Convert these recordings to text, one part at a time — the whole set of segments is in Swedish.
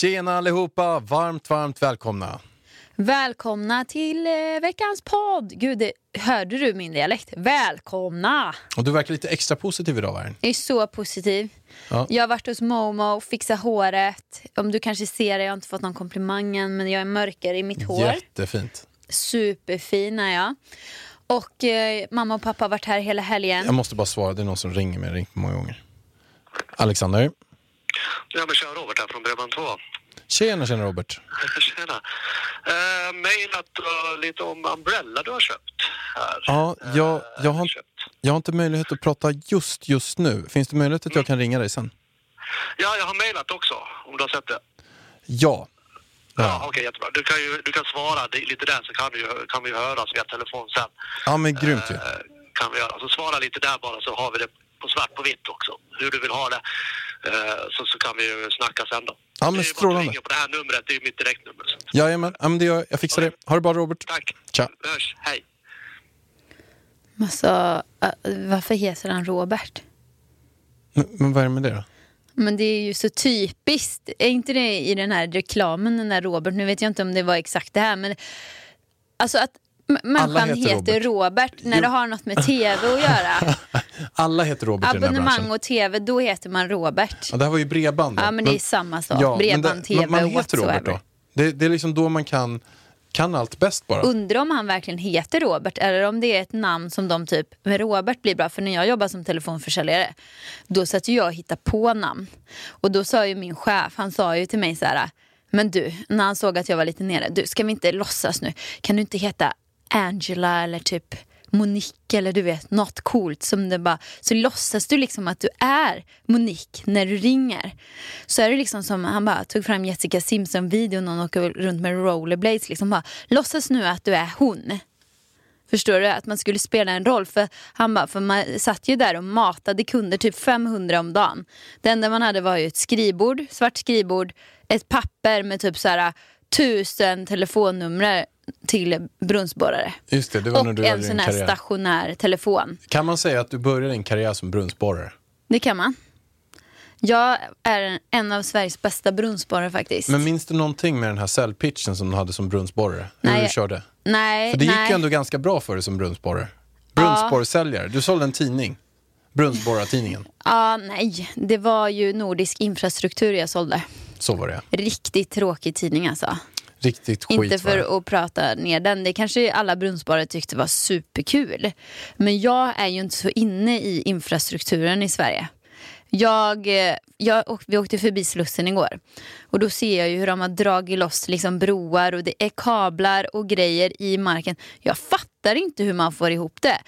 Tjena allihopa! Varmt, varmt välkomna. Välkomna till eh, veckans podd. Gud, det, hörde du min dialekt? Välkomna! Och du verkar lite extra positiv idag, Värn. Jag är så positiv. Ja. Jag har varit hos Momo, fixat håret. Om du kanske ser det, jag har inte fått någon komplimang än, men jag är mörkare i mitt hår. Jättefint. Superfin är jag. Och eh, mamma och pappa har varit här hela helgen. Jag måste bara svara, det är någon som ringer mig, ringt många gånger. Alexander. Ja, men kör Robert här från Bredband2. Tjena, tjena Robert. Tjena. Uh, mailat uh, lite om Umbrella du har köpt här. Ja, jag, Eh, jag, har, köpt. jag har inte möjlighet att prata just just nu. Finns det möjlighet att jag kan ringa dig sen? Ja, jag har mailat också, om du har sett det. Ja. Ja, Ja, okej, jättebra. Du kan, ju, du kan svara lite där så kan, du, kan vi höras via telefon sen. ja men grymt ju. Eh, kan vi göra. Så svara lite där bara så har vi det på svart på vitt också. Hur du vill ha det. Eh, så, så kan vi ju snacka sen då. Ja, men det är ju bara att strålande. ringa på det här numret, det är ju mitt direktnummer. Så. Jajamän, ja, men det gör jag. Jag fixar det. Ha det bra Robert. Tack. Tja. Hörs. Hej. Alltså, varför heter han Robert? Men, men vad är det med det då? Men det är ju så typiskt. Är inte det i den här reklamen, den där Robert? Nu vet jag inte om det var exakt det här, men alltså att människan heter heter, Robert. När Jo. det har något med tv att göra. Alla heter Robert i den här Abonnemang branschen. och tv, då heter man Robert. Ja, det här var ju bredband. då. Ja, men det är samma sak. Ja, Bredband, det- TV, man, man heter Robert då. Det, det är liksom då man kan, kan allt bäst bara. Undrar om han verkligen heter Robert eller om det är ett namn som de typ, men Robert blir bra för när jag jobbar som telefonförsäljare då satt jag och hittade på namn. Och då sa ju min chef, han sa ju till mig så här, men du, när han såg att jag var lite nere, du ska vi inte låtsas nu, kan du inte heta Angela eller typ Monique eller du vet något coolt som det bara så låtsas du liksom att du är Monique när du ringer. Så är det liksom som han bara tog fram Jessica Simpson videon och hon åker runt med rollerblades liksom bara låtsas nu att du är hon. Förstår du? Att man skulle spela en roll. För han bara, för man satt ju där och matade kunder typ 500 om dagen. Det enda man hade var ju ett skrivbord, svart skrivbord, ett papper med typ så här tusen telefonnummer till brunnsborrare. Just det, det var när Och du hade en sån här karriär. stationär telefon. Kan man säga att du började din karriär som brunnsborrare? Det kan man. Jag är en- en av Sveriges bästa brunnsborrare faktiskt. Men minns du någonting med den här säljpitchen som du hade som brunnsborrare? Hur Nej. du körde? nej, För det gick nej. ju ändå ganska bra för dig som brunnsborrare. Brunnsborrsäljare. Du sålde en tidning. Brunnsborrartidningen. Ja, nej. Det var ju Nordisk infrastruktur jag sålde. Så var det. Riktigt tråkig tidning alltså. Riktigt skit Inte för att prata ner den. Det kanske alla brunnsborrare tyckte var superkul. Men jag är ju inte så inne i infrastrukturen i Sverige. Jag, eh, jag, vi åkte förbi Slussen igår. Och då ser jag ju hur de har dragit loss liksom broar och det är kablar och grejer i marken. Jag fattar inte hur man får ihop det.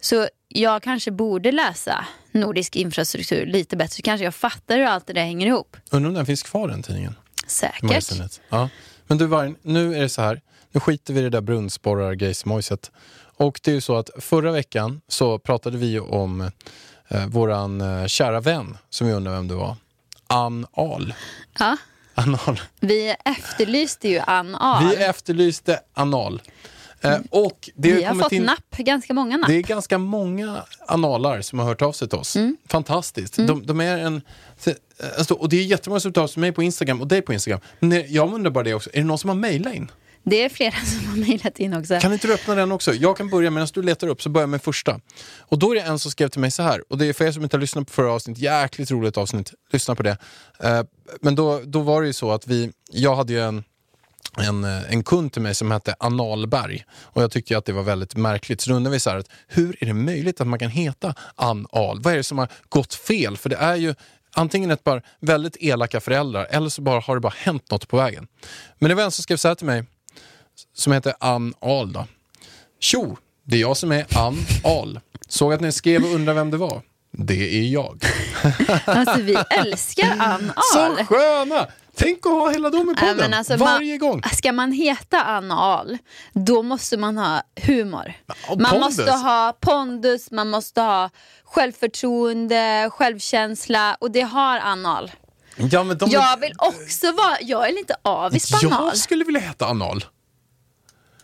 Så jag kanske borde läsa nordisk infrastruktur lite bättre. Så kanske jag fattar hur allt det där hänger ihop. Undrar om den finns kvar den tidningen? Säkert. Ja. Men du Vargen, nu är det så här. Nu skiter vi i det där brunnsborrar-grejsmojset. Och det är ju så att förra veckan så pratade vi ju om eh, våran eh, kära vän som vi undrar vem det var. Ann Ahl. Ja. Ann Ahl. Vi efterlyste ju Ann Ahl. Vi efterlyste anal. Eh, och det Vi har fått in- napp, ganska många napp. Det är ganska många analar som har hört av sig till oss. Mm. Fantastiskt. De, de är en, alltså, och det är jättemånga som hört av sig till mig på Instagram och dig på Instagram. Men jag undrar bara det också, är det någon som har mejlat in? Det är flera som har mejlat in också. Kan inte du öppna den också? Jag kan börja medan du letar upp, så börjar jag med första. Och då är det en som skrev till mig så här, och det är för er som inte har lyssnat på förra avsnittet, jäkligt roligt avsnitt, lyssna på det. Eh, men då, då var det ju så att vi, jag hade ju en en, eh, en kund till mig som hette Analberg. Och jag tyckte att det var väldigt märkligt. Så då undrar vi så här, att, hur är det möjligt att man kan heta Anal? Vad är det som har gått fel? För det är ju antingen ett par väldigt elaka föräldrar eller så bara har det bara hänt något på vägen. Men det var en som skrev så här till mig, som heter Ann Ahl. Då. Tjo, det är jag som är Ann Ahl. Såg att ni skrev och undrar vem det var. Det är jag. Alltså vi älskar Ann Så Ahl. sköna! Tänk att ha hela dem i Nej, podden alltså, varje man, gång. Ska man heta Ann Ahl, då måste man ha humor. och man pondus. måste ha pondus, man måste ha självförtroende, självkänsla och det har Ann Ahl. Ja, men de Jag vill också vara, jag är lite avis på Ann Ahl. Jag skulle vilja heta Anal.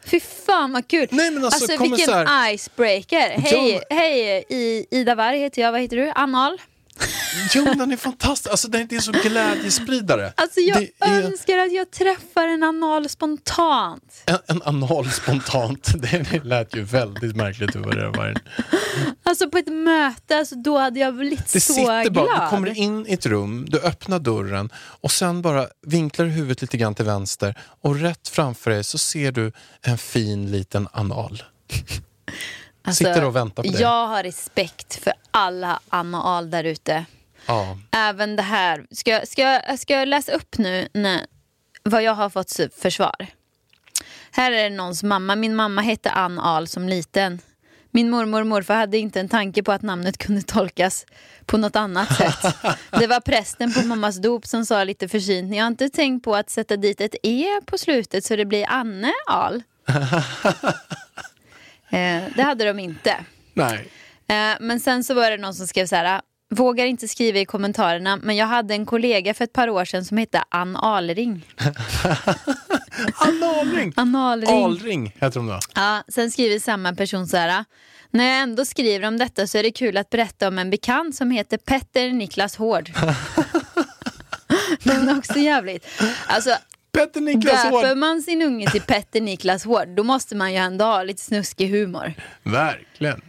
Fy fan vad kul. Nej, men alltså, kommer vilken här- icebreaker. Hej, Ja. hej I, Ida Warg heter jag, vad heter du? Ann Ahl? Jo, den är fantastisk. Alltså, den är en sån glädjespridare. Alltså jag är önskar att jag träffar en anal spontant. en, en anal spontant. Det lät ju väldigt märkligt över det var. Alltså på ett möte, alltså, då hade jag blivit Det så sitter glad. bara, du kommer in i ett rum, du öppnar dörren och sen bara vinklar du huvudet lite grann till vänster och rätt framför dig så ser du en fin liten anal. Alltså, sitter och väntar på dig. Jag har respekt för alla anal där ute. Ja. Även det här. Ska, jag- ska, jag- ska jag läsa upp nu när, vad jag har fått för svar? Här är det någons mamma. Min mamma hette Ann Ahl som liten. Min mormor och morfar hade inte en tanke på att namnet kunde tolkas på något annat sätt. Det var prästen på mammas dop som sa lite försynt, ni har inte tänkt på att sätta dit ett E på slutet så det blir Anne Ahl? eh, det hade de inte. Nej. Eh, men sen så var det någon som skrev så här. Vågar inte skriva i kommentarerna, men jag hade en kollega för ett par år sedan som hette Ann Alring. Analring! Ann Alring. Alring heter de då. Ja, sen skriver samma person så här. När jag ändå skriver om detta så är det kul att berätta om en bekant som heter Petter Niklas Hård. Den är också jävligt. Alltså, Petter Niklas döper Hård. man sin unge till Petter Niklas Hård, då måste man ju ändå ha lite snuskig humor. Verkligen.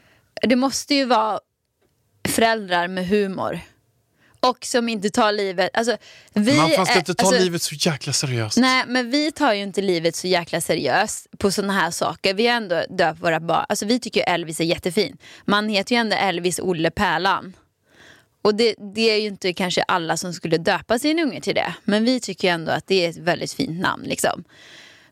Det måste ju vara föräldrar med humor. Och som inte tar livet... Alltså, vi Man ska är- inte ta alltså, livet så jäkla seriöst. Nej, men vi tar ju inte livet så jäkla seriöst på såna här saker. Vi har ändå döpt våra barn. Alltså, vi tycker ju Elvis är jättefin. Man heter ju ändå Elvis Olle Pärlan. Och det, det är ju inte kanske alla som skulle döpa sin unge till det. Men vi tycker ju ändå att det är ett väldigt fint namn. Liksom.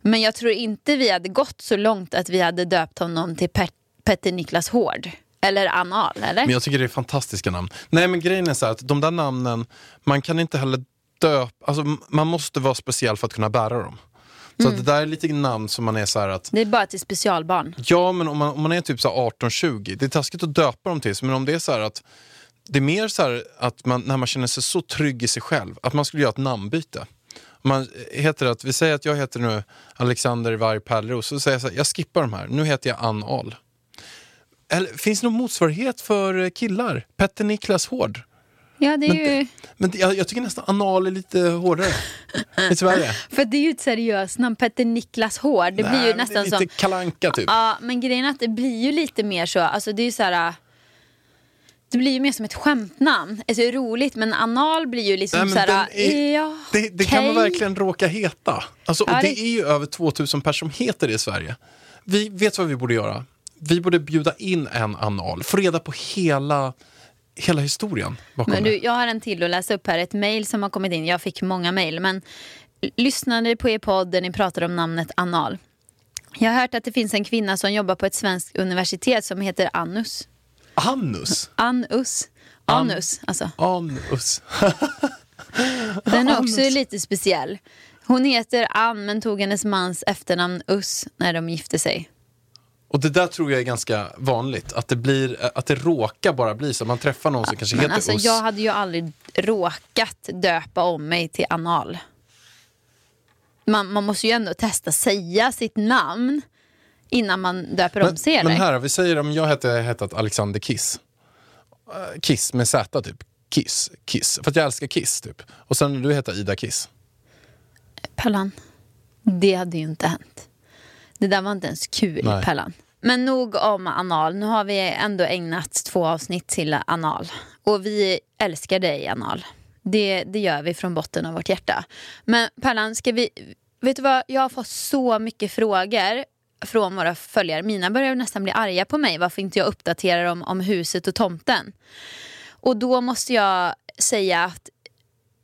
Men jag tror inte vi hade gått så långt att vi hade döpt honom till Pet- Petter Niklas Hård. Eller Anal, eller? Men jag tycker det är fantastiska namn. Nej men grejen är så här att de där namnen, man kan inte heller döpa, alltså man måste vara speciell för att kunna bära dem. Så Mm. det där är lite namn som man är så här att Det är bara till specialbarn. Ja, men om man, om man är typ så här 18-20, det är taskigt att döpa dem till men om det är så här att det är mer så att man, när man känner sig så trygg i sig själv, att man skulle göra ett namnbyte. Man heter att, vi säger att jag heter nu Alexander Varg Pärleros, så säger jag så här, jag skippar de här, nu heter jag Ann Ahl. Eller, finns det någon motsvarighet för killar? Petter Niklas Hård? Ja, det är Men ju... Men jag, jag tycker nästan anal är lite hårdare. lite värre. För det är ju ett seriöst namn, Petter Niklas Hård. Det blir Nej, ju men nästan det är lite som... kalanka typ. Ja, men grejen är att det blir ju lite mer så, alltså det är ju så här... Det blir ju mer som ett skämtnamn. Alltså roligt, men anal blir ju liksom Nej, så här... är- ja, Det, det kan man verkligen råka heta. Alltså, och det... det- är ju över 2000 personer som heter det i Sverige. Vi vet vad vi borde göra. Vi borde bjuda in en anal, få reda på hela, hela historien bakom Men du, jag har en till att läsa upp här. Ett mejl som har kommit in. Jag fick många mejl. Men lyssnade på er podd där ni pratade om namnet anal. Jag har hört att det finns en kvinna som jobbar på ett svenskt universitet som heter Annus. Annus. Anus. Anus, alltså. Anus. Den är också lite speciell. Hon heter Ann men tog hennes mans efternamn Us när de gifte sig. Och det där tror jag är ganska vanligt. Att det, blir, att det råkar bara bli så. Man träffar någon som kanske Men heter alltså, Us. jag hade ju aldrig råkat döpa om mig till anal. Man, man måste ju ändå testa säga sitt namn innan man döper om sig. men här, vi säger om jag hette hetat Alexander Kiss. Eh, Kiss med Z typ. Kiss, Kiss. För att jag älskar Kiss typ. Och sen du heter Ida Kiss. Pallan, det hade ju inte hänt. Det där var inte ens kul, Nej. Pallan. Men nog om anal. Nu har vi ändå ägnat två avsnitt till anal. Och vi älskar dig, anal. Det, det gör vi från botten av vårt hjärta. Men Pallan, ska vi... vet du vad, jag har fått så mycket frågor från våra följare. Mina börjar nästan bli arga på mig varför inte jag uppdaterar dem om huset och tomten. Och då måste jag säga att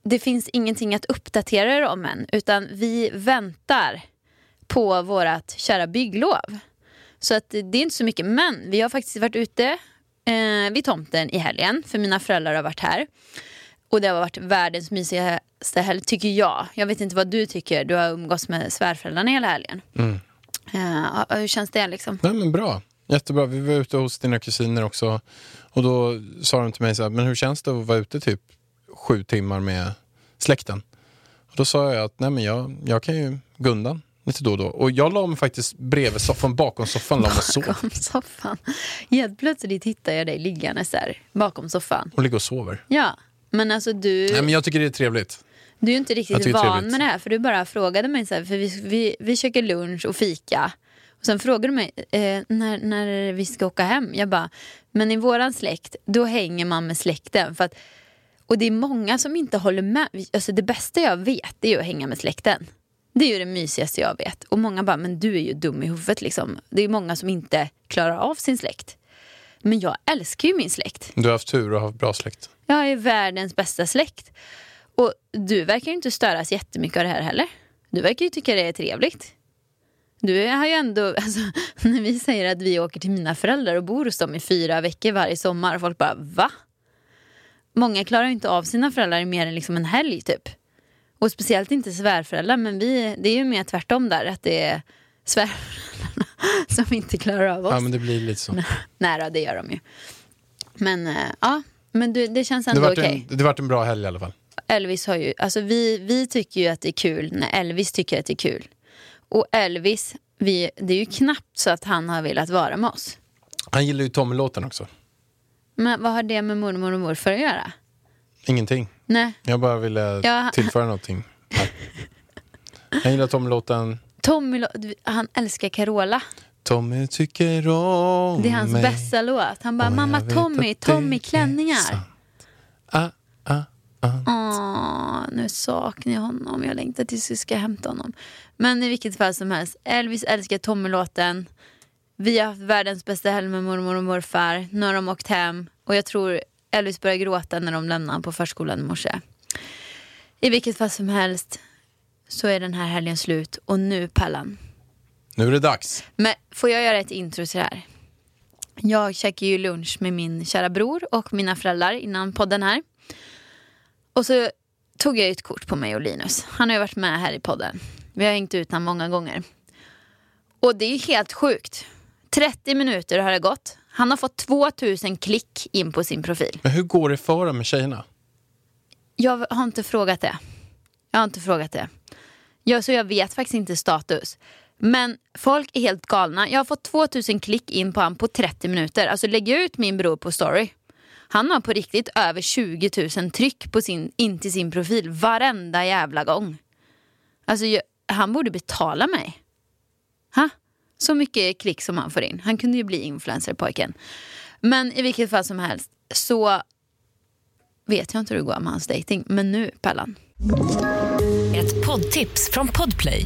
det finns ingenting att uppdatera er om än. Utan vi väntar på vårt kära bygglov. Så att det är inte så mycket. Men vi har faktiskt varit ute eh, vid tomten i helgen. För mina föräldrar har varit här. Och det har varit världens mysigaste helg, tycker jag. Jag vet inte vad du tycker. Du har umgåtts med svärföräldrarna hela helgen. Mm. Eh, hur känns det liksom? Nej, men bra. Jättebra. Vi var ute hos dina kusiner också. Och då sa de till mig så här, men hur känns det att vara ute typ sju timmar med släkten? Och då sa jag att nej men jag, jag kan ju gå undan lite då och då. Och jag la mig faktiskt bredvid soffan, bakom soffan, la mig sov. Bakom soffan. Helt plötsligt hittar jag dig liggandes där bakom soffan. Och ligger och sover. Ja, men alltså du... Nej men jag tycker det är trevligt. Du är ju inte riktigt van trevligt. med det här för du bara frågade mig så här, för vi, vi, vi käkar lunch och fika. Och sen frågade du mig eh, när, när vi ska åka hem. Jag bara, men i våran släkt då hänger man med släkten. För att, och det är många som inte håller med. Alltså det bästa jag vet är ju att hänga med släkten. Det är ju det mysigaste jag vet. Och många bara, men du är ju dum i huvudet liksom. Det är många som inte klarar av sin släkt. Men jag älskar ju min släkt. Du har haft tur och haft bra släkt. Jag är världens bästa släkt. Och du verkar ju inte störas jättemycket av det här heller. Du verkar ju tycka det är trevligt. Du har ju ändå, alltså, när vi säger att vi åker till mina föräldrar och bor hos dem i fyra veckor varje sommar folk bara va? Många klarar ju inte av sina föräldrar i mer än liksom en helg typ. Och speciellt inte svärföräldrar men vi, det är ju mer tvärtom där att det är svärföräldrarna som inte klarar av oss. Ja men det blir lite så. Nej då, det gör de ju. Men eh, ja, men du, det känns ändå okej. en, det vart en bra helg i alla fall. Elvis har ju, alltså vi, vi tycker ju att det är kul när Elvis tycker att det är kul. Och Elvis, vi, det är ju knappt så att han har velat vara med oss. Han gillar ju Tommy-låten också. Men vad har det med mormor och morfar att göra? Ingenting. Nej, Jag bara ville Ja. tillföra någonting. Han gillar Tommy-låten. Tommy, han älskar Carola. Tommy tycker om Det är hans mig. bästa låt. Han bara, mamma Tommy, Tommy klänningar. sant. Ah, ah, ah. Åh, nu saknar jag honom. Jag längtar tills vi ska hämta honom. Men i vilket fall som helst, Elvis älskar Tommy-låten. Vi har haft världens bästa helg med mormor och morfar. Nu har de åkt hem. Och jag tror Elvis började gråta när de lämnade honom på förskolan i morse. I vilket fall som helst så är den här helgen slut. Och nu Pallan. Nu är det dags. Men får jag göra ett intro till det här? Jag käkade ju lunch med min kära bror och mina föräldrar innan podden här. Och så tog jag ett kort på mig och Linus. Han har ju varit med här i podden. Vi har hängt ut honom många gånger. Och det är ju helt sjukt. 30 minuter har det gått. Han har fått 2000 klick in på sin profil. Men hur går det för dem med tjejerna? Jag har inte frågat det. Jag har inte frågat det. Jag, så jag vet faktiskt inte status. Men folk är helt galna. Jag har fått 2000 klick in på honom på 30 minuter. Alltså lägg ut min bror på story. Han har på riktigt över 20 000 tryck på sin, in till sin profil varenda jävla gång. Alltså jag, han borde betala mig. Ha? Så mycket klick som han får in. Han kunde ju bli influencer pojken. Men i vilket fall som helst så vet jag inte hur det går med hans dating. Men nu, Pellan. Ett poddtips från Podplay.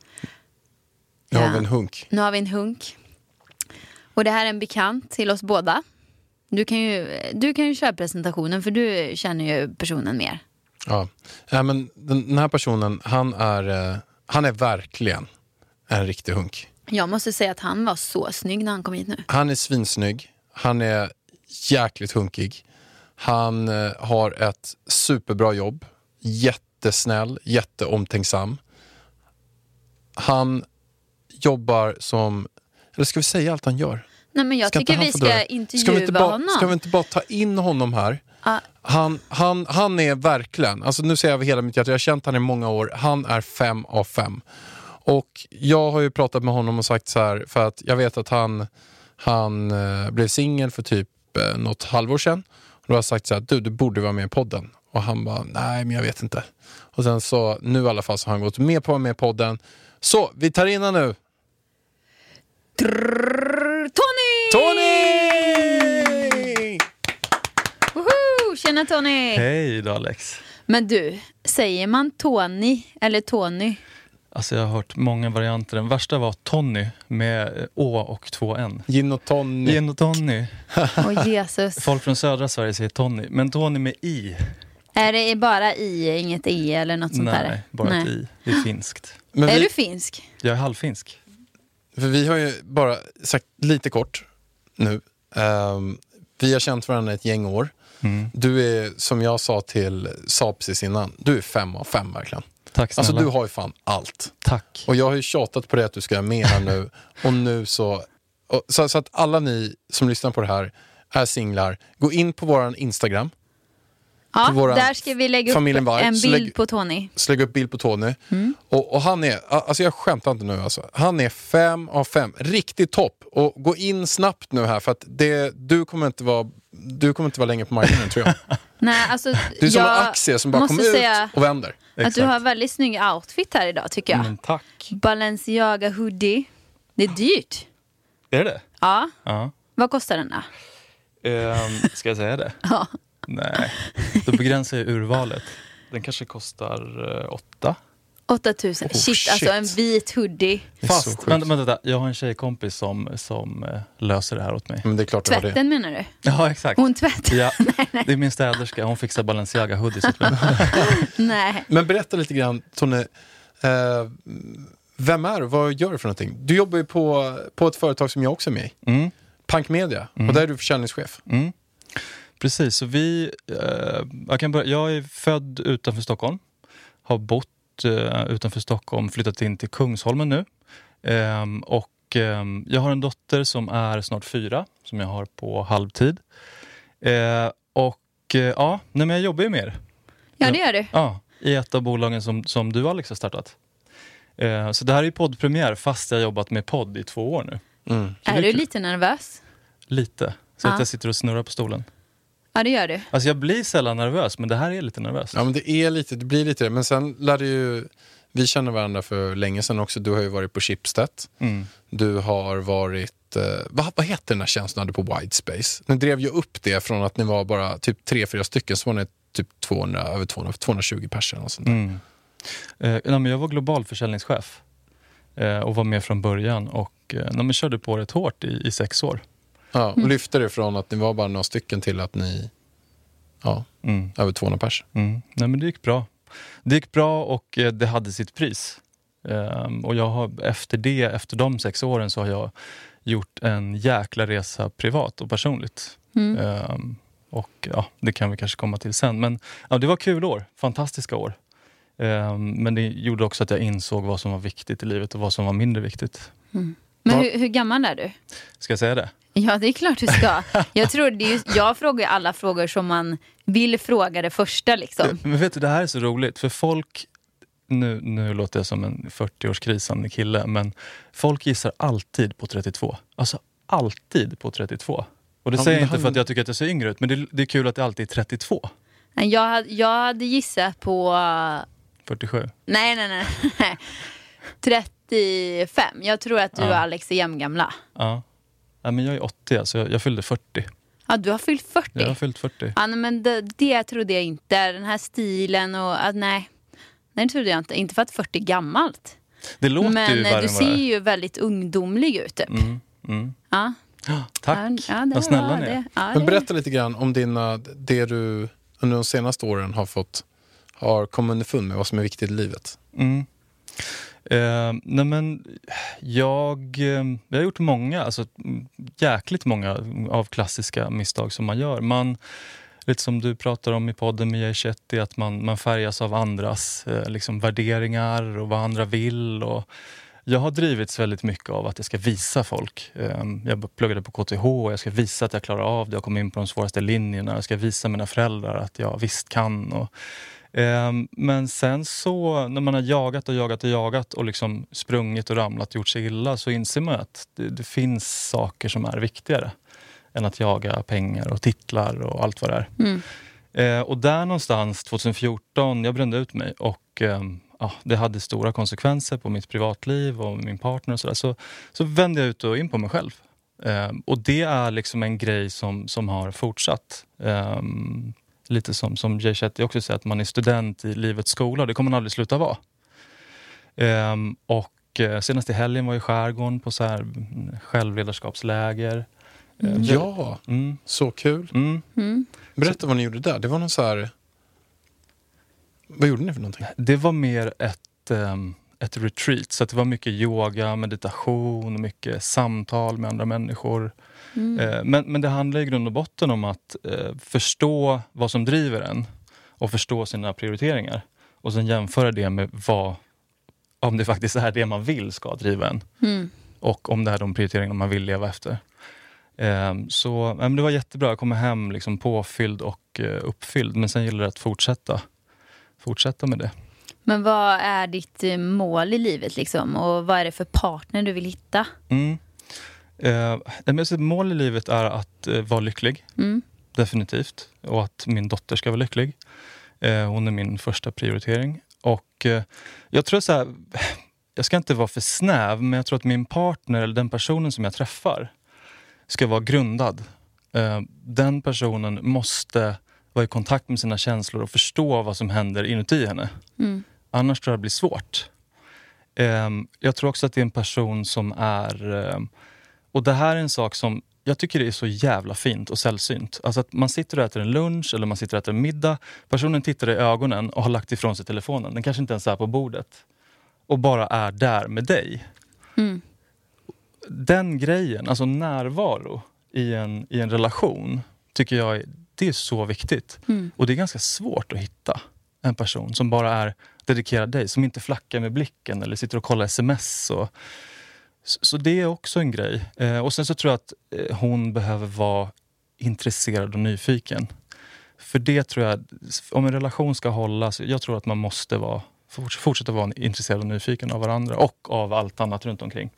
Nu har vi en hunk. Nu har vi en hunk. Och det här är en bekant till oss båda. Du kan ju, du kan ju köra presentationen för du känner ju personen mer. Ja. Ja, men den, den här personen, han är, eh, han är verkligen en riktig hunk. Jag måste säga att han var så snygg när han kom hit nu. Han är svinsnygg, han är jäkligt hunkig. Han eh, har ett superbra jobb, jättesnäll, jätteomtänksam. Han jobbar som, eller ska vi säga allt han gör? Nej men jag Ska tycker vi ska intervjua ska vi inte bara, honom. Ska vi inte bara ta in honom här? Ja. Han, han, han är verkligen, alltså nu säger jag över hela mitt hjärta, jag har känt han i många år, han är fem av fem. Och jag har ju pratat med honom och sagt så här, för att jag vet att han, han eh, blev singel för typ eh, något halvår sedan. Och då har jag sagt så här, du, du borde vara med i podden. Och han bara, nej men jag vet inte. Och sen så, nu i alla fall så har han gått med på att vara med i podden. Så, vi tar in honom nu. Tony! Tony! Woho! Tjena Tony! Hej då Alex. Men du, säger man Tony eller Tony? Alltså jag har hört många varianter. Den värsta var Tony med Å och två N. Gin och Tony. Gin och Tony. Åh Jesus. Folk från södra Sverige säger Tony, men Tony med I. Är det bara i, inget e eller något sånt där? Nej, bara ett I. Det är finskt. Men Är vi, du finsk? Jag är halvfinsk. För vi har ju bara sagt lite kort nu. Ehm, vi har känt varandra ett gäng år. Mm. Du är, som jag sa till Saab precis innan, du är fem av fem verkligen. Tack snälla. Alltså du har ju fan allt. Tack. Och jag har ju tjatat på det att du ska med här nu. Och nu så, och, så... Så att alla ni som lyssnar på det här är singlar, gå in på våran Instagram. Ja, där ska vi lägga upp en bild lägg- på Tony. Så lägg upp bild på Tony. Mm. Och, och han är, alltså jag skämtar inte nu alltså. Han är fem av fem. Riktigt topp. Och gå in snabbt nu här för att det, du kommer inte vara du kommer inte vara länge på marknaden tror jag. Nej, alltså, Du är som en aktie som bara kommer ut och vänder. Att du har väldigt snygg outfit här idag tycker jag. Men tack. Balenciaga hoodie. Det är dyrt. Är det Ja. Ja. Vad kostar den då? Ehm, ska jag säga det? Ja. Nej, då begränsar jag urvalet. Den kanske kostar eh, åtta. 8000. Oh, shit, shit. alltså en vit hoodie. Fast, vänta, vänta, vänta, jag har en tjejkompis som, som eh, löser det här åt mig. Men det är klart Tvätten menar du? Ja, exakt. Hon tvättar? Ja, det är min städerska, hon fixar Balenciaga hoodies åt mig. Nej. Men berätta lite grann Tony, eh, vem är du? Vad gör du för någonting? Du jobbar ju på, på ett företag som jag också är med i. Mm. Punk Media. Mm. Och där är du försäljningschef. Mm. Precis, så vi... Eh, jag, kan börja, jag är född utanför Stockholm. Har bott eh, utanför Stockholm, flyttat in till Kungsholmen nu. Ehm, och ehm, jag har en dotter som är snart fyra, som jag har på halvtid. Eh, och eh, ja, nej, men jag jobbar ju med er. Ja, det gör du. Ja, i ett av bolagen som, som du Alex har startat. Eh, så det här är ju poddpremiär fast jag har jobbat med podd i två år nu. Så det Är du kul. lite nervös? Lite. Så Ja. att jag sitter och snurrar på stolen. Ja, det gör du. Alltså jag blir sällan nervös, men det här är lite nervöst. Ja men det är lite, det blir lite det. Men sen lär det ju, vi känner varandra för länge sedan också. Du har ju varit på Schibsted. Mm. Du har varit, eh, vad, vad heter den här tjänsten du hade på Widespace? Ni drev ju upp det från att ni var bara typ tre, fyra stycken så var ni typ 200, över 200, 220 personer. Och sånt där. Mm. Eh, nej, men jag var global försäljningschef eh, och var med från början och eh, nej, men körde på rätt hårt i, i sex år. Ja, och lyfte det från att ni var bara några stycken till att ni, ja, Mm. över 200 pers. Mm. Nej, men det gick bra. Det gick bra och eh, det hade sitt pris. Ehm, och jag har, efter det, efter de sex åren, så har jag gjort en jäkla resa privat och personligt. Mm. Ehm, och ja, Det kan vi kanske komma till sen. Men ja, det var kul år, fantastiska år. Ehm, men det gjorde också att jag insåg vad som var viktigt i livet och vad som var mindre viktigt. Mm. Men hur, hur gammal är du? Ska jag säga det? Ja, det är klart du ska. Jag, tror det är ju, jag frågar ju alla frågor som man vill fråga det första. Liksom. Men vet du, det här är så roligt för folk, nu, nu låter jag som en 40-årskrisande kille, men folk gissar alltid på 32. Alltså alltid på 32. Och det Ja, säger jag inte för att jag tycker att jag ser yngre ut, men det, det är kul att det alltid är 32. Nej, Jag, hade- jag hade gissat på... 47. Nej, nej, nej. 35. Jag tror att du Ja. och Alex är jämngamla. Ja. ja men jag är 80, alltså jag, jag fyllde 40. Ja, du har fyllt 40. Jag har fyllt 40. Ja, men det, det trodde jag inte. Den här stilen och... Att, nej. nej, det trodde jag inte. Inte för att 40 är gammalt. Det låter men ju eh, du ser ju väldigt ungdomlig ut. Typ. Mm, mm. Ja. Tack, Ja, ja, det vad snälla ni är. det. Ja, Men berätta lite grann om dina, det du under de senaste åren har fått, har kommit underfund med, vad som är viktigt i livet. Mm. Eh, nej men, jag, eh, jag har gjort många, alltså mm, jäkligt många av klassiska misstag som man gör. Man, lite som du pratar om i podden med Jay Shetty, att man, man färgas av andras eh, liksom värderingar och vad andra vill. Och jag har drivits väldigt mycket av att jag ska visa folk. Eh, jag pluggade på KTH och jag ska visa att jag klarar av det. Jag kom in på de svåraste linjerna. Jag ska visa mina föräldrar att jag visst kan. Och, men sen så när man har jagat och jagat och jagat och liksom sprungit och ramlat och gjort sig illa så inser man att det, det finns saker som är viktigare än att jaga pengar och titlar och allt vad det är. Mm. Eh, och där någonstans 2014, jag brände ut mig och ehm, ja, det hade stora konsekvenser på mitt privatliv och min partner och sådär. Så, så vände jag ut och in på mig själv. Ehm, och det är liksom en grej som, som har fortsatt. Lite som, som Jay Shetty också säger, att man är student i livets skola. Det kommer man aldrig sluta vara. Ehm, och eh, senast i helgen var jag i skärgården på så här mm, självledarskapsläger. Ehm, Ja, Mm. så kul. Mm. Mm. Berätta vad ni gjorde där. Det var någon så här... Vad gjorde ni för någonting? Det var mer ett, ehm, ett retreat, så det var mycket yoga, meditation, mycket samtal med andra människor. Mm. Eh, Men, men det handlar i grund och botten om att eh, förstå vad som driver en och förstå sina prioriteringar. Och sen jämföra det med vad, om det faktiskt är det man vill ska driva en. Mm. Och om det är de prioriteringar man vill leva efter. Eh, Så det var jättebra. Jag kom hem liksom påfylld och eh, uppfylld. Men sen gäller det att fortsätta, fortsätta med det. Men vad är ditt eh, mål i livet liksom? Och vad är det för partner du vill hitta? Mm. Eh, mål i livet är att eh, vara lycklig, Mm. definitivt. Och att min dotter ska vara lycklig. Eh, hon är min första prioritering. Och eh, jag tror så här, jag ska inte vara för snäv, men jag tror att min partner eller den personen som jag träffar ska vara grundad. Eh, den personen måste vara i kontakt med sina känslor och förstå vad som händer inuti henne. Mm. Annars tror jag det blir svårt. Ehm, jag tror också att det är en person som är... ehm, och det här är en sak som jag tycker det är så jävla fint och sällsynt. Alltså att man sitter och äter en lunch eller man sitter och äter en middag. Personen tittar i ögonen och har lagt ifrån sig telefonen. Den kanske inte ens är på bordet. Och bara är där med dig. Mm. Den grejen, alltså närvaro i en, i en relation, tycker jag är, det är så viktigt. Mm. Och det är ganska svårt att hitta en person som bara är dedikerad dig, som inte flackar med blicken eller sitter och kollar sms. Och, så, så det är också en grej. Eh, och sen så tror jag att eh, hon behöver vara intresserad och nyfiken. För det tror jag, om en relation ska hålla, så jag tror att man måste vara, forts- fortsätta vara intresserad och nyfiken av varandra och av allt annat runt omkring.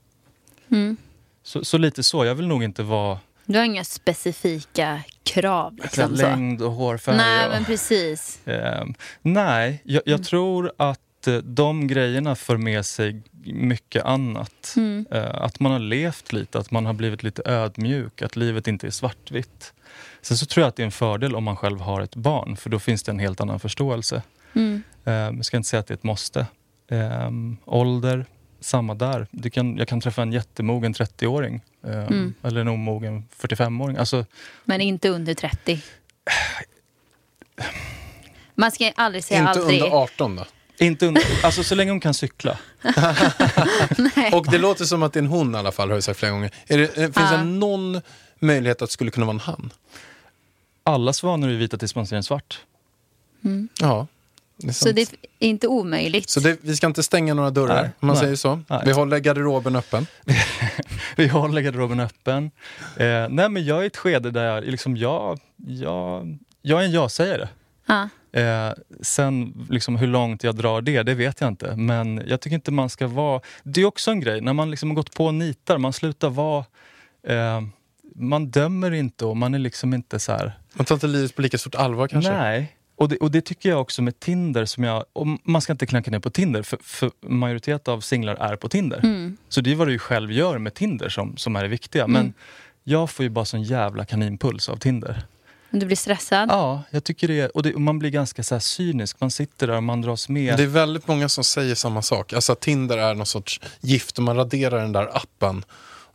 Mm. Så, så lite så, jag vill nog inte vara Du har inga specifika krav? Liksom, längd och hårfärg. Nej, och, men precis. Eh, nej, jag, jag Mm. tror att eh, de grejerna för med sig mycket annat. Mm. Eh, att man har levt lite, att man har blivit lite ödmjuk, att livet inte är svartvitt. Sen så tror jag att det är en fördel om man själv har ett barn, för då finns det en helt annan förståelse. Mm. Eh, jag ska inte säga att det är ett måste. Eh, ålder, samma där. Du kan, jag kan träffa en jättemogen 30-åring. Eh, Mm. Eller en omogen 45-åring. Alltså, Men inte under 30. Man ska aldrig säga Inte aldrig. under 18 då? inte under, alltså så länge hon kan cykla. Och det låter som att det är en hon i alla fall, har du sagt flera gånger. Är det, eh, finns Ja. det någon möjlighet att det skulle kunna vara en han? Alla svanor är vita tills man ser en svart. Mm. Ja, det Så det är inte omöjligt. Så det, vi ska inte stänga några dörrar, Nej, om man nej, säger så. nej. Vi håller garderoben öppen. Vi håller garderoben öppen. Eh, nej men jag är i ett skede där jag, liksom, jag, jag, jag är en ja-sägare. Ja. Eh, sen liksom, hur långt jag drar det, det vet jag inte. Men jag tycker inte man ska vara... Det är också en grej, när man liksom har gått på och nitar, man slutar vara... Eh, man dömer inte och man är liksom inte så här... Man tar inte livet på lika stort allvar kanske? Nej. Och det, och det tycker jag också med Tinder. som jag, och Man ska inte klanka ner på Tinder, för, för majoritet av singlar är på Tinder. Mm. Så det är vad du själv gör med Tinder som, som är det viktiga. Mm. Men jag får ju bara sån jävla kaninpuls av Tinder. Du blir stressad? Ja, jag tycker det. Och, det, och man blir ganska så här cynisk. Man sitter där och man dras med. Det är väldigt många som säger samma sak. Alltså att Tinder är någon sorts gift och man raderar den där appen.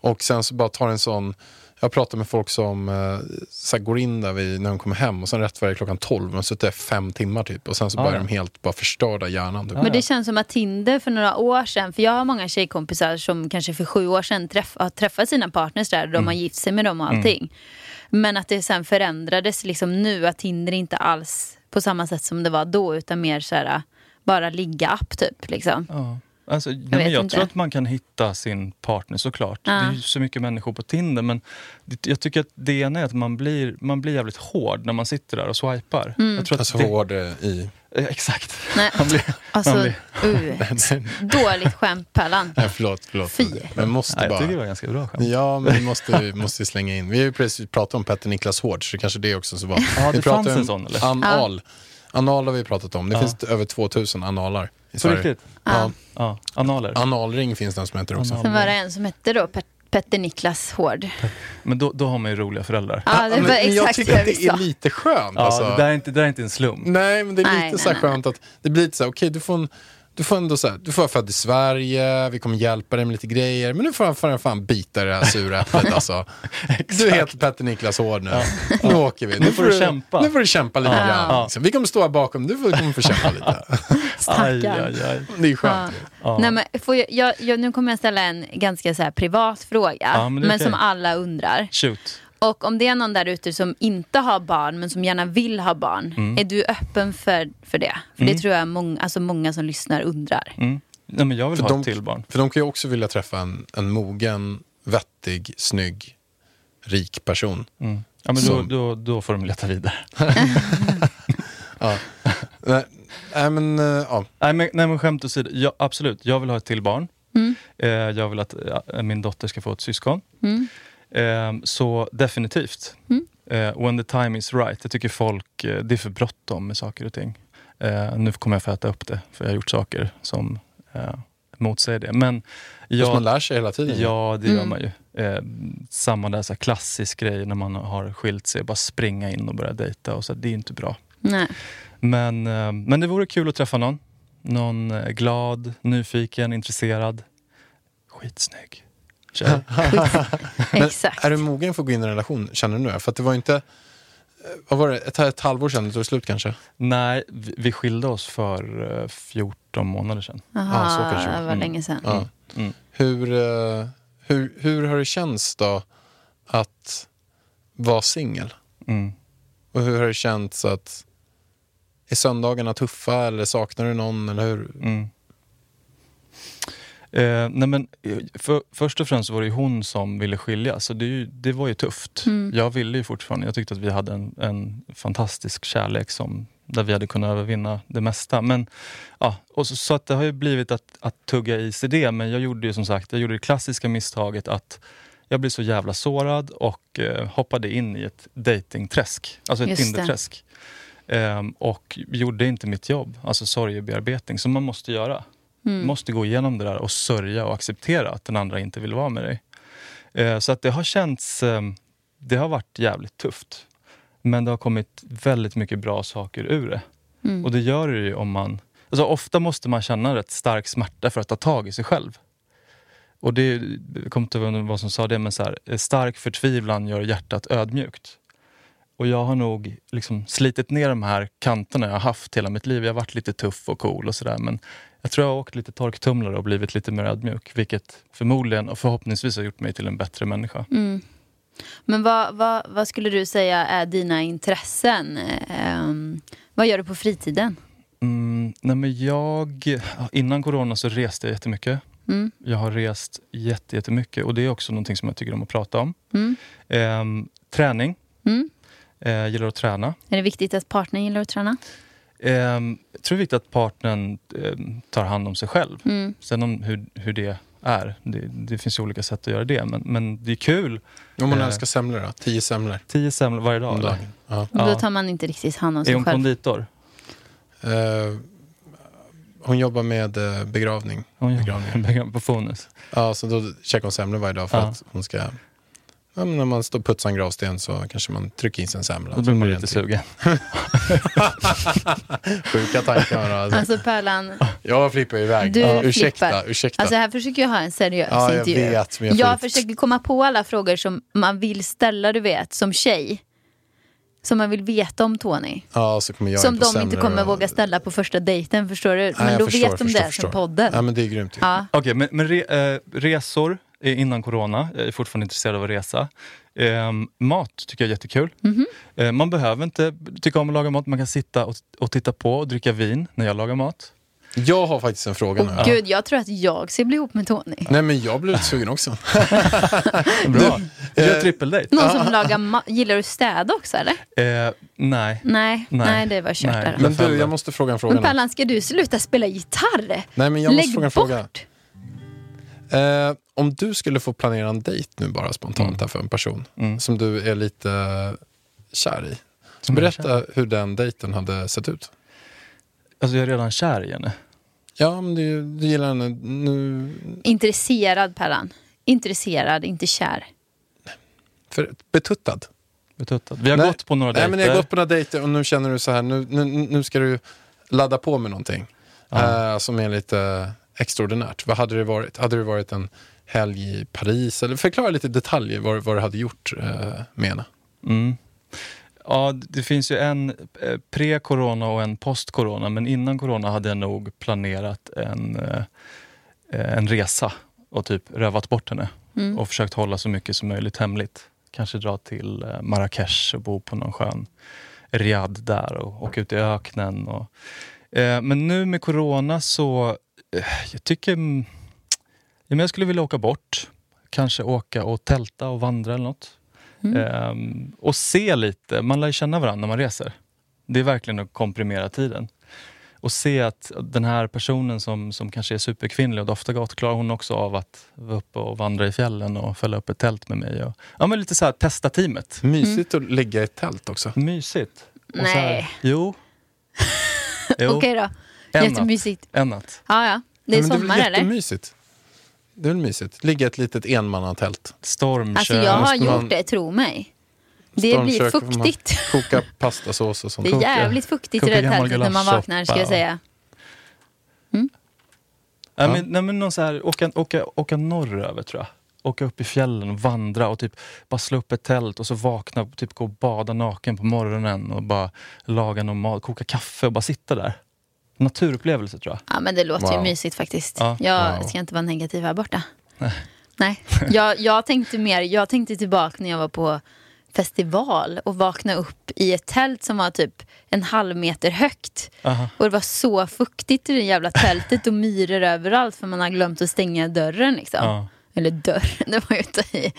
Och sen så bara tar en sån... Jag pratar med folk som eh, så här, går in där vid, när de kommer hem och sen rätt är klockan 12 och suttit där fem timmar typ. Och sen så Ah, bara är ja. de helt bara förstörda i hjärnan. Typ. Men det känns som att Tinder för några år sedan, för jag har många tjejkompisar som kanske för sju år sedan träff, har träffat sina partners där, de har gift sig med dem och allting. Men att det sen förändrades liksom nu, att Tinder inte alls på samma sätt som det var då, utan mer så här, bara ligga-app typ. Liksom. Ja. Alltså, nej, vet men jag inte. tror att man kan hitta sin partner såklart. Ja. Det är ju så mycket människor på Tinder. Men det, jag tycker att det ena är att man blir, man blir jävligt hård när man sitter där och swipar. Mm. Jag tror att Alltså det, hård eh, i... Eh, Exakt. Nej. Han blir, Alltså, han blir, uh, dåligt skämt Pärlan. Nej, förlåt. förlåt. Fy. Men måste nej, jag bara... tycker det var ganska bra skämt. Ja, men vi måste, vi måste slänga in. Vi har ju precis pratat om Petter Niklas Hård, så det kanske det också så var. Ja, det vi fanns en om sån, eller? Anal. Anal har vi pratat om. Det Ja. finns över 2000 analar i På riktigt? Ja. Ja, analer. Analring finns den som heter också. Sen var det en som hette då Pet- Petter Niklas Hård. Men då, då har man ju roliga föräldrar. Ja, det var men jag exakt tycker det att det är lite skönt. Ja, alltså. det, där är inte, det där är inte en slump. Nej, men det är lite Nej, så här nej, nej. skönt att det blir lite så här, okej du får en du får ändå så här, du får vara född i Sverige, vi kommer hjälpa dig med lite grejer, men nu får han fan, fan bita det här sura äpplet alltså. Du heter Petter Niklas Hård nu. Nu åker vi. Nu får du kämpa. Nu får du kämpa lite grann. Ja. liksom. Vi kommer stå här bakom, du får, kommer få kämpa lite. Aj, aj, aj. Det är skönt. Ja. Nej, men får jag, jag, jag, nu kommer jag ställa en ganska så här privat fråga, men men, okej. som alla undrar. Shoot. Och om det är någon där ute som inte har barn, men som gärna vill ha barn, Mm. är du öppen för, för det? För det tror jag många, alltså många som lyssnar undrar. Mm. Nej, men jag vill För ha de- ett till barn. För de kan ju också vilja träffa en, en mogen, vettig, snygg, rik person. Mm. Ja, men då, Som- då, då får de leta vidare. Ja. Nej, nej, men, eh, ja. Nej men, nej, men skämt åsido, ja, absolut. Jag vill ha ett till barn. Mm. Eh, jag vill att eh, min dotter ska få ett syskon. Mm. Eh, så definitivt. Mm. Eh, when the time is right. Jag tycker folk, eh, det är för bråttom med saker och ting. Eh, nu kommer jag få äta upp det, för jag har gjort saker som eh, motsäger det. Men Fast man jag, lär sig hela tiden. ja, det gör Mm. man ju. Eh, samma där så här klassisk grej när man har skilt sig, bara springa in och börja dejta. Och så, det är inte bra. Nej. Men, eh, men det vore kul att träffa någon. Någon eh, glad, nyfiken, intresserad. Skitsnygg. Tjej. Men Exakt. Är du mogen för att gå in i en relation, känner du nu? För att det var inte, eh, vad var det, ett, ett halvår sedan det tog slut kanske? Nej, vi, vi skilde oss för eh, 14 månader sedan. Aha, Ja, så kanske det var. Mm. länge sedan. Ja. Mm. Hur, eh, hur, hur har det känts då att vara singel? Mm. Och hur har det känts att, är söndagarna tuffa eller saknar du någon? Eller hur? Eh, nej men, eh, för, först och främst var det ju hon som ville skilja, så det, ju, det var ju tufft. Mm. Jag ville ju fortfarande, jag tyckte att vi hade en, en fantastisk kärlek som, där vi hade kunnat övervinna det mesta. Men, ja, och så, så att det har ju blivit att, att tugga i sig det, men jag gjorde ju som sagt jag gjorde det klassiska misstaget att jag blev så jävla sårad och eh, hoppade in i ett datingträsk, alltså ett. Tinderträsk. Ehm, och gjorde inte mitt jobb, alltså sorgebearbetning, som man måste göra. Mm. måste gå igenom det där och sörja och acceptera att den andra inte vill vara med dig. Eh, så att det har känts... Eh, det har varit jävligt tufft. Men det har kommit väldigt mycket bra saker ur det. Mm. Och det gör det ju om man... Alltså ofta måste man känna rätt stark smärta för att ta tag i sig själv. Och det, jag kommer inte ihåg vad som sa det, men så här, eh, stark förtvivlan gör hjärtat ödmjukt. Och jag har nog liksom slitit ner de här kanterna jag har haft hela mitt liv. Jag har varit lite tuff och cool och sådär. Men jag tror jag har åkt lite torktumlare och blivit lite mer ödmjuk. Vilket förmodligen och förhoppningsvis har gjort mig till en bättre människa. Mm. Men vad, vad, vad skulle du säga är dina intressen? Ehm, vad gör du på fritiden? Mm, nej men jag, innan corona så reste jag jättemycket. Mm. Jag har rest jätte- jättemycket och det är också någonting som jag tycker om att prata om. Mm. Ehm, träning. Mm. Jag gillar att träna. Är det viktigt att partnern gillar att träna? Ehm, jag tror det är viktigt att partnern ehm, tar hand om sig själv. Mm. Sen om hur, hur det är, det, det finns ju olika sätt att göra det. Men, men det är kul. Om man Eh, älskar semlor då? Tio semlor Tio semlor varje dag. dagen? Ja. Och Då tar man inte riktigt hand om Är sig hon själv. konditor? Eh, hon jobbar med eh, begravning. Hon Begravning. jobbar på Fonus. Ja, så då käkar hon semlor varje dag för Ja. att hon ska... Ja, men när man står och putsar en gravsten så kanske man trycker i sig en semla. Då blir man lite sugen. Sjuka tankar. Alltså. Alltså Pärlan, Jag flippar iväg. Du ja, ursäkta, flippar. ursäkta. alltså här försöker jag ha en seriös Ja, jag intervju. vet, jag jag försöker komma på alla frågor som man vill ställa, du vet, som tjej. Som man vill veta om Tony. ja, så kommer jag Som in på de inte kommer och- våga ställa på första dejten, förstår du? Nej, Men då förstår, vet de förstår, det förstår. som podden. Ja, men det är grymt. Ja. Okej, men, men re, eh, resor innan corona. Jag är fortfarande intresserad av att resa. Ehm, mat tycker jag är jättekul. Mhm. Eh, man behöver inte tycka om att laga mat. Man kan sitta och, och titta på och dricka vin när jag lagar mat. Jag har faktiskt en fråga nu. Åh gud, jag tror att jag ska bli ihop med Tony. Nej men jag blev lite sugen också. Bra. Du eh, gör trippeldejt. Någon som lagar Gillar du städa också eller? Eh, nej. Nej, nej, det var kört där. Men du, jag måste fråga en fråga Men nu. Pallan, ska du sluta spela gitarr? Nej men jag måste Lägg fråga en bort. fråga. Eh, om du skulle få planera en dejt nu bara spontant här för en person Mm. som du är lite kär i. Så berätta hur den dejten hade sett ut. Alltså jag är redan kär i henne. Ja, men du, du gillar henne nu. Intresserad Pallan. Intresserad, inte kär. För, betuttad. Betuttad. Vi har Nej. gått på några Nej, dejter. men jag har gått på några dejter och nu känner du så här, nu, nu, nu ska du ladda på med någonting. Ja. eh, som är lite extraordinärt. Vad hade det varit? Hade det varit en helg i Paris? Eller förklara lite detaljer vad, vad du hade gjort eh, med henne. Mm. Ja, det finns ju en eh, pre-corona och en post-corona. Men innan corona hade jag nog planerat en, eh, en resa och typ rövat bort henne. Mm. Och försökt hålla så mycket som möjligt hemligt. Kanske dra till eh, Marrakesh och bo på någon skön riad där och åka ut i öknen. Och, eh, men nu med corona så, jag tycker mm, ja, men jag skulle vilja åka bort. Kanske åka och tälta och vandra eller något. Ehm, och se lite, man lär känna varandra när man reser. Det är verkligen att komprimera tiden. Och se att den här personen som, som kanske är superkvinnlig och doftar gott, klarar hon också av att vara uppe och vandra i fjällen och fälla upp ett tält med mig. Och, ja, men lite så här, testa teamet. Mysigt att ligga i ett tält också. Mysigt. Och så Nej. här, jo. jo. Okej då. En natt. Jättemysigt. En natt. Ja, ja. Det är Ja, sommar det är eller? Det är väl mysigt. Ligga i ett litet enmannatält. Stormkök. Alltså jag har man- gjort det, tro mig. Det blir fuktigt. Koka pastasås och sånt. Det är jävligt fuktigt i koka det gammal tältet när man vaknar ska jag säga. Nej, men, nej, men någon så här, åka, åka, åka norröver tror jag. Åka upp i fjällen och vandra och typ bara slå upp ett tält och så vakna och typ gå och bada naken på morgonen och bara laga någon mat, koka kaffe och bara sitta där. Naturupplevelse tror jag. Ja men det låter ju Wow. mysigt faktiskt. Ja. Jag Wow. ska inte vara negativ här borta. Nej. Nej. Jag, jag tänkte mer, jag tänkte tillbaka när jag var på festival och vakna upp i ett tält som var typ en halv meter högt. Aha. Och det var så fuktigt i det jävla tältet och myror överallt för man har glömt att stänga dörren liksom. Ja. Eller dörren, det var ju inte i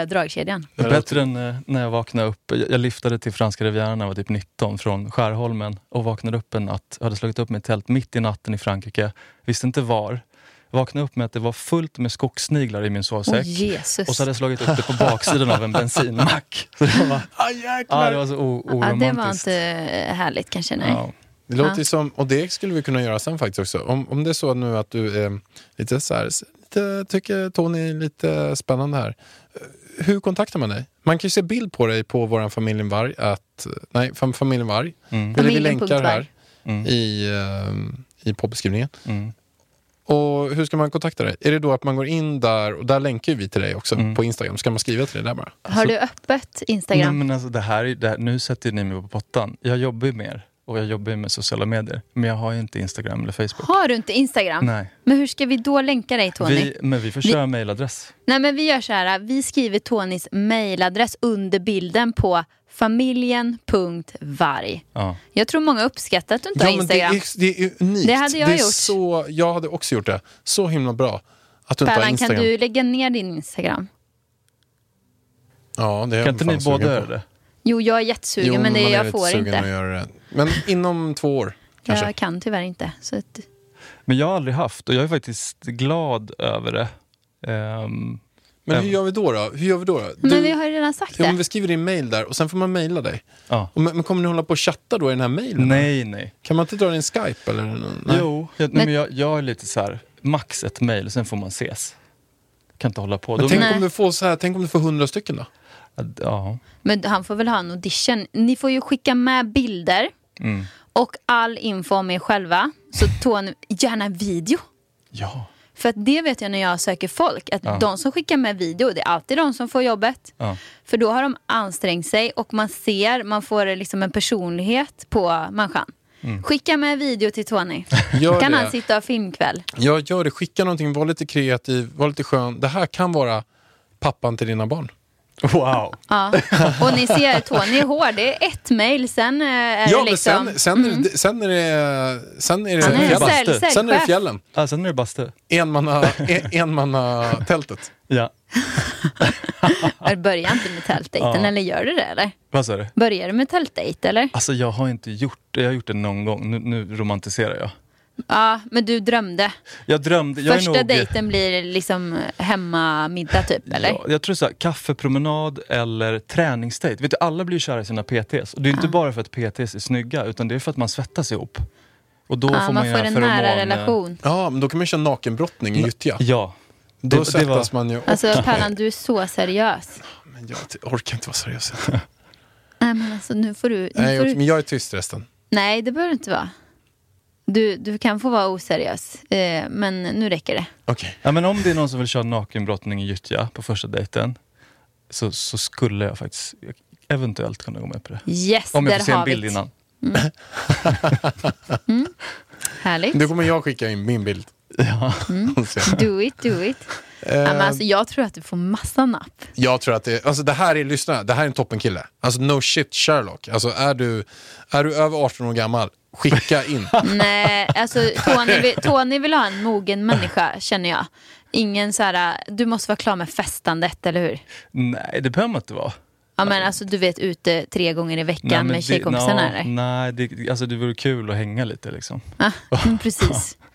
äh, dragkedjan. Det är bättre än eh, när jag vaknade upp. Jag, liftade till franska rivieran när jag var typ 19 från Skärholmen och vaknade upp en natt. Jag hade slagit upp mig i ett tält mitt i natten i Frankrike. Visste inte var. Vaknade upp med att det var fullt med skogssniglar i min sovsäck. Jesus. Och så hade jag slagit upp det på baksidan av en bensinmack. Så det var, Ah, ja, det var så o- Ja, det oromantiskt. var inte härligt kanske, nej. Ja. Det låter Ja. ju som, och det skulle vi kunna göra sen faktiskt också. Om, om det är så nu att du är lite så här, lite, tycker Tony är lite spännande här. Hur kontaktar man dig? Man kan ju se bild på dig på vår familjen Varg, att, nej, fam, familjen Varg. Mm. Eller vi länkar här. Mm. i, eh, i poddbeskrivningen. Mm. Och hur ska man kontakta dig? Är det då att man går in där, och där länkar vi till dig också Mm. på Instagram. Ska man skriva till dig där bara? Har du öppet Instagram? Nej, men alltså, det här, är- det här, nu sätter ni mig på pottan. Jag jobbar ju mer och jag jobbar ju med sociala medier. Men jag har ju inte Instagram eller Facebook. Har du inte Instagram? Nej. Men hur ska vi då länka dig Tony? Vi, men vi får Vi- köra mejladress. Nej men vi gör så här, vi skriver Tonys mailadress under bilden på familjen.varg. Ja. Jag tror många uppskattar att du inte har men det Instagram. är, det är unikt. Det hade jag är gjort. Så, jag hade också gjort det. Så himla bra att du inte har Pärlan, kan Instagram. du lägga ner din Instagram? Ja, det är jag Kan inte ni båda göra det? Jo, jag är jättesugen Jo, men det, jag får inte. Men inom två år kanske. Jag kan tyvärr inte. Så att, Men jag har aldrig haft och jag är faktiskt glad över det. Ehm, Men hur gör vi då? då? Hur gör vi då? då? men Du- vi har ju redan sagt ja, men det. vi skriver din mail där och sen får man mejla dig. ja. Och, men, men kommer ni hålla på och chatta då i den här mejlen? Nej, nej. Kan man inte dra en Skype eller? Nej. Jo, jag, nej, men jag, jag är lite så här, max ett mejl, sen får man ses. Kan inte hålla på. Men Då- tänk Nej. om, du får så här, tänk om du får hundra stycken då? Ja. Men han får väl ha en audition. Ni får ju skicka med bilder Mm. och all info om er själva. Så Tony, gärna video. Ja. För att det vet jag när jag söker folk, att Ja. de som skickar med video, det är alltid de som får jobbet. Ja. För då har de ansträngt sig och man ser, man får liksom en personlighet på människan. Skicka med video till Tony. Mm. Gör kan det. han sitta och filmkväll. Jag gör det, skicka någonting, var lite kreativ, var lite skön. Det här kan vara pappan till dina barn. Wow. Ja. Och ni ser, Tony är hård. Det är ett mejl, sen eh, är Ja, det men liksom... sen, sen, är det, sen är det, sen är det, Han är en fjällen. sen är det fjällen. Ja, sen är det bastu. Enmanna, en, enmanna tältet. Ja. Börjar inte med tältdejten, Ja. eller gör du det eller? Vad sa du? Börjar du med tältdejt eller? Alltså jag har inte gjort det. Jag har gjort det någon gång. Nu, nu romantiserar jag. Ja, men du drömde. Jag drömde... Jag Första nog, dejten blir liksom hemmamiddag typ, eller? Ja, jag tror så här, kaffepromenad eller träningsdejt. Vet du, alla blir kära i sina PTs. Och det är inte bara för att PTs är snygga, utan det är för att man svettas ihop. Och då Ja, får man, man får göra en feromon- nära relation. Ja, men då kan man köra nakenbrottning i gyttja. Ja. Då det svettas var- man ju. Alltså Pallan, du är så seriös. Men jag orkar inte vara seriös. Nej men alltså nu får du... Nu Nej, får jag, du... men jag är tyst resten. Nej, det behöver du inte vara. Du, du kan få vara oseriös, eh, men nu räcker det. Okej. Ja, men om det är någon som vill köra nakenbrottning i gyttja på första dejten så, så skulle jag faktiskt eventuellt kunna gå med på det. Yes, om jag får se en bild innan. Härligt. Då kommer jag skicka in min bild. Ja. Se. Do it, do it. Ja, men Eh, alltså, jag tror att du får massa napp. Jag tror att det, alltså det här är, lyssna, det här är en toppenkille. Alltså no shit Sherlock. Alltså är du, är du över 18 år gammal, skicka in. Nej, alltså Tony vill, Tony vill ha en mogen människa, känner jag. Ingen så här, du måste vara klar med festandet, eller hur? Nej, det behöver man inte vara. Ja men alltså du vet ute tre gånger i veckan Nej, med tjejkompisarna nå, eller? Nej, det, alltså det vore kul att hänga lite liksom. Ja, mm, precis.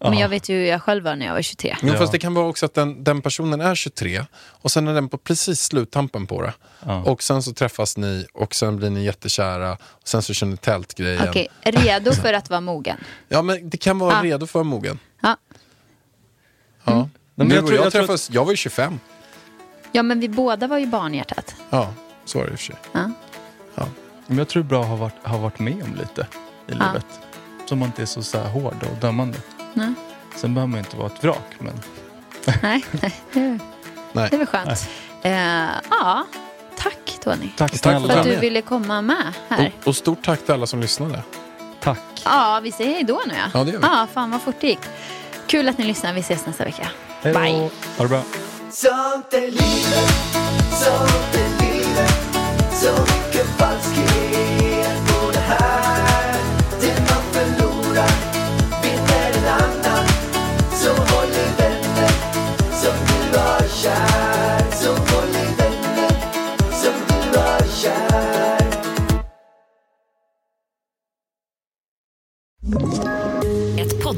Men Ja. jag vet ju hur jag själv var när jag var 23. Jo, Ja. fast det kan vara också att den, den personen är 23 och sen är den på precis sluttampen på det. Ja. Och sen så träffas ni och sen blir ni jättekära och sen så kör ni tältgrejen. Okej, redo för att vara mogen. Ja men det kan vara Ja. redo för mogen. Ja. Ja. Nej, men Du jag och tror- jag, jag tror träffades, jag var ju 25. ja men vi båda var ju barnhjärtat. Ja, så var det i och för sig. Ja. Men jag tror det är bra att ha varit, ha varit med om lite i Ja. livet. Så man inte är så, så här hård och dömande. Nej. Sen behöver man inte vara ett vrak. Men... Nej, nej, det är- Nej. det är väl skönt. Eh, ja, tack Tony. Tack Tack. För att du ville komma med här. Och, och stort tack till alla som lyssnade. Tack. Ja, vi säger hej då nu ja. Ja, det gör vi. Ja, fan vad fort det gick. Kul att ni lyssnar. Vi ses nästa vecka. Hej då. Bye. Ha det bra. Sånt är livet, sånt är livet